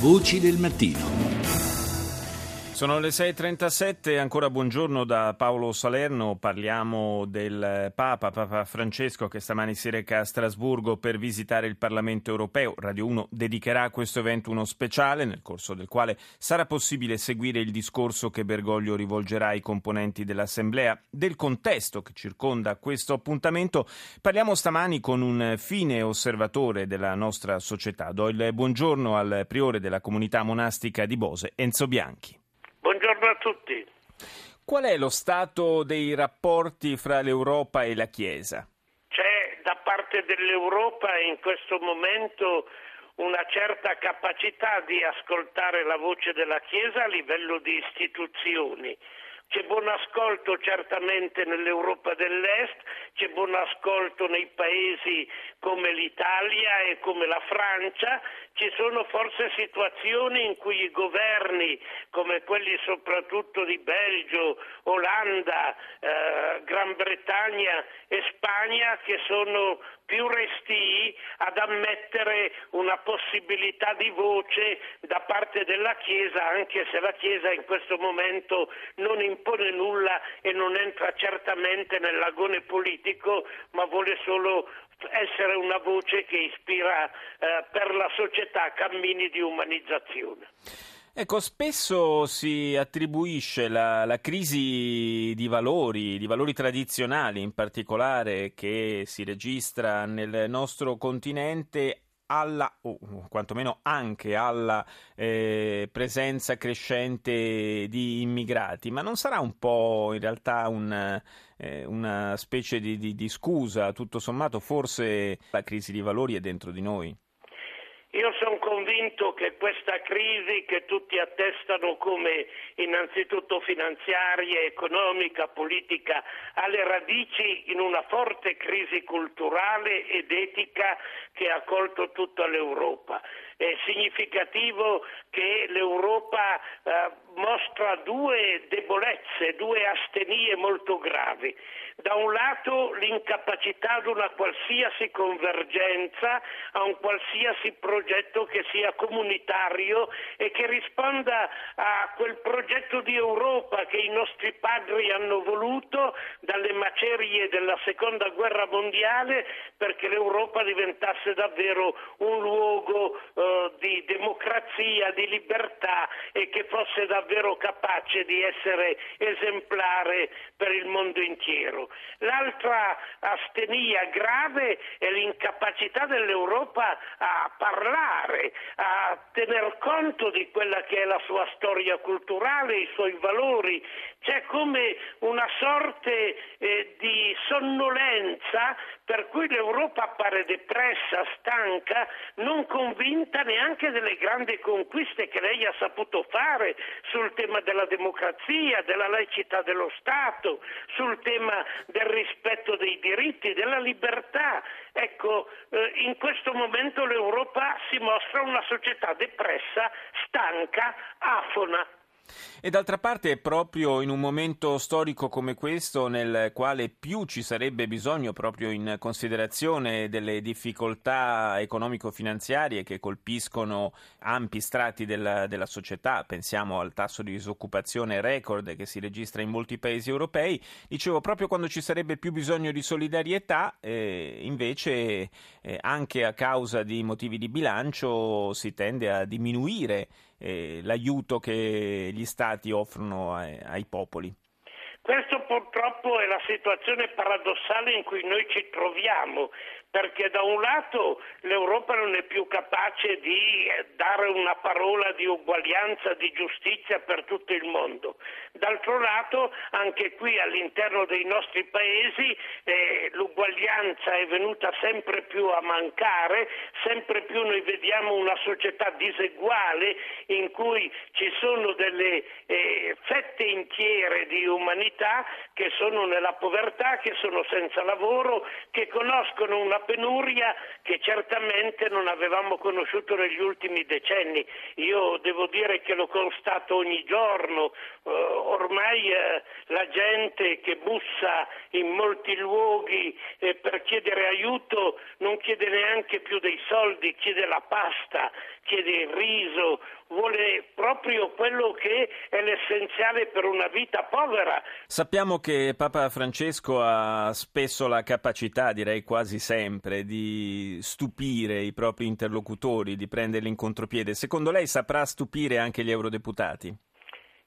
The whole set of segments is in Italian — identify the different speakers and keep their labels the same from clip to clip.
Speaker 1: Voci del mattino.
Speaker 2: Sono le 6.37, ancora buongiorno da Paolo Salerno, parliamo del Papa, Papa Francesco che stamani si reca a Strasburgo per visitare il Parlamento europeo. Radio 1 dedicherà a questo evento uno speciale nel corso del quale sarà possibile seguire il discorso che Bergoglio rivolgerà ai componenti dell'Assemblea. Del contesto che circonda questo appuntamento parliamo stamani con un fine osservatore della nostra società. Do il buongiorno al priore della comunità monastica di Bose, Enzo Bianchi.
Speaker 3: A tutti.
Speaker 2: Qual è lo stato dei rapporti fra l'Europa e la Chiesa?
Speaker 3: C'è da parte dell'Europa in questo momento una certa capacità di ascoltare la voce della Chiesa a livello di istituzioni. C'è buon ascolto certamente nell'Europa dell'Est, c'è buon ascolto nei paesi come l'Italia e come la Francia, ci sono forse situazioni in cui i governi come quelli soprattutto di Belgio, Olanda, eh, Gran Bretagna e Spagna che sono più restii ad ammettere una possibilità di voce da parte della Chiesa, anche se la Chiesa in questo momento non impone nulla e non entra certamente nell'agone politico, ma vuole solo essere una voce che ispira eh, per la società cammini di umanizzazione.
Speaker 2: Ecco, spesso si attribuisce la, la, crisi di valori, di valori tradizionali in particolare, che si registra nel nostro continente alla, o quantomeno anche alla eh, presenza crescente di immigrati, ma non sarà un po' in realtà un, eh, una specie di, di, di scusa, tutto sommato forse la crisi di valori è dentro di noi?
Speaker 3: Io sono convinto che questa crisi che tutti attestano come innanzitutto finanziaria, economica, politica, ha le radici in una forte crisi culturale ed etica che ha colto tutta l'Europa. È significativo che l'Europa eh, mostra due debolezze, due astenie molto gravi. Da un lato l'incapacità ad una qualsiasi convergenza, a un qualsiasi progetto che sia comunitario e che risponda a quel progetto di Europa che i nostri padri hanno voluto dalle macerie della seconda guerra mondiale perché l'Europa diventasse davvero un luogo eh, di democrazia, di libertà e che fosse davvero capace di essere esemplare per il mondo intero. L'altra astenia grave è l'incapacità dell'Europa a parlare, a tener conto di quella che è la sua storia culturale, i suoi valori. C'è come una sorte eh, di sonnolenza per cui l'Europa appare depressa, stanca, non convinta neanche delle grandi conquiste che lei ha saputo fare sul tema della democrazia, della laicità dello Stato, sul tema del rispetto dei diritti, della libertà. Ecco, eh, in questo momento l'Europa si mostra una società depressa, stanca, afona.
Speaker 2: E d'altra parte proprio in un momento storico come questo nel quale più ci sarebbe bisogno, proprio in considerazione delle difficoltà economico-finanziarie che colpiscono ampi strati della, della società, pensiamo al tasso di disoccupazione record che si registra in molti paesi europei, dicevo proprio quando ci sarebbe più bisogno di solidarietà, eh, invece eh, anche a causa di motivi di bilancio si tende a diminuire eh, l'aiuto che gli stati offrono ai, ai popoli.
Speaker 3: Questo purtroppo è la situazione paradossale in cui noi ci troviamo perché da un lato l'Europa non è più capace di eh, dare una parola di uguaglianza, di giustizia per tutto il mondo, d'altro lato anche qui all'interno dei nostri paesi eh, l'uguaglianza è venuta sempre più a mancare, sempre più noi vediamo una società diseguale in cui ci sono delle eh, fette intiere di umanità che sono nella povertà, che sono senza lavoro, che conoscono una una penuria che certamente non avevamo conosciuto negli ultimi decenni. Io devo dire che lo constato ogni giorno, ormai uh, la gente che bussa in molti luoghi eh, per chiedere aiuto non chiede neanche più dei soldi, chiede la pasta, chiede il riso, vuole proprio quello che è l'essenziale per una vita povera.
Speaker 2: Sappiamo che Papa Francesco ha spesso la capacità, direi quasi sempre, di stupire i propri interlocutori, di prenderli in contropiede. Secondo lei saprà stupire anche gli eurodeputati?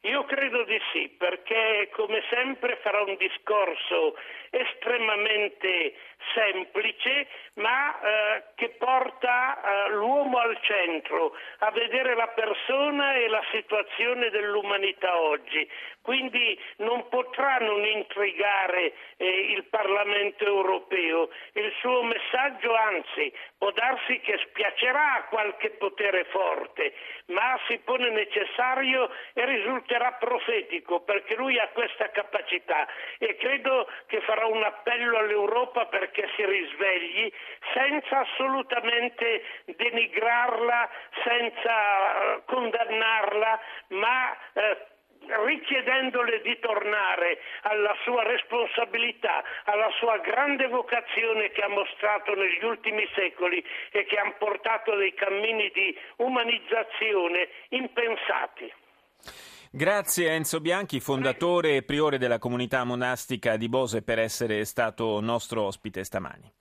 Speaker 3: Io credo di sì, perché come sempre farà un discorso estremamente semplice, ma eh, che porta eh, l'uomo al centro, a vedere la persona e la situazione dell'umanità oggi. Quindi non potrà non intrigare eh, il Parlamento europeo. Il suo messaggio, anzi, può darsi che spiacerà a qualche potere forte, ma si pone necessario e risulterà profetico perché lui ha questa capacità e credo che farà un appello all'Europa perché si risvegli senza assolutamente denigrarla, senza eh, condannarla, ma eh, richiedendole di tornare alla sua responsabilità, alla sua grande vocazione che ha mostrato negli ultimi secoli e che ha portato dei cammini di umanizzazione impensati.
Speaker 2: Grazie Enzo Bianchi, fondatore e priore della comunità monastica di Bose, per essere stato nostro ospite stamani.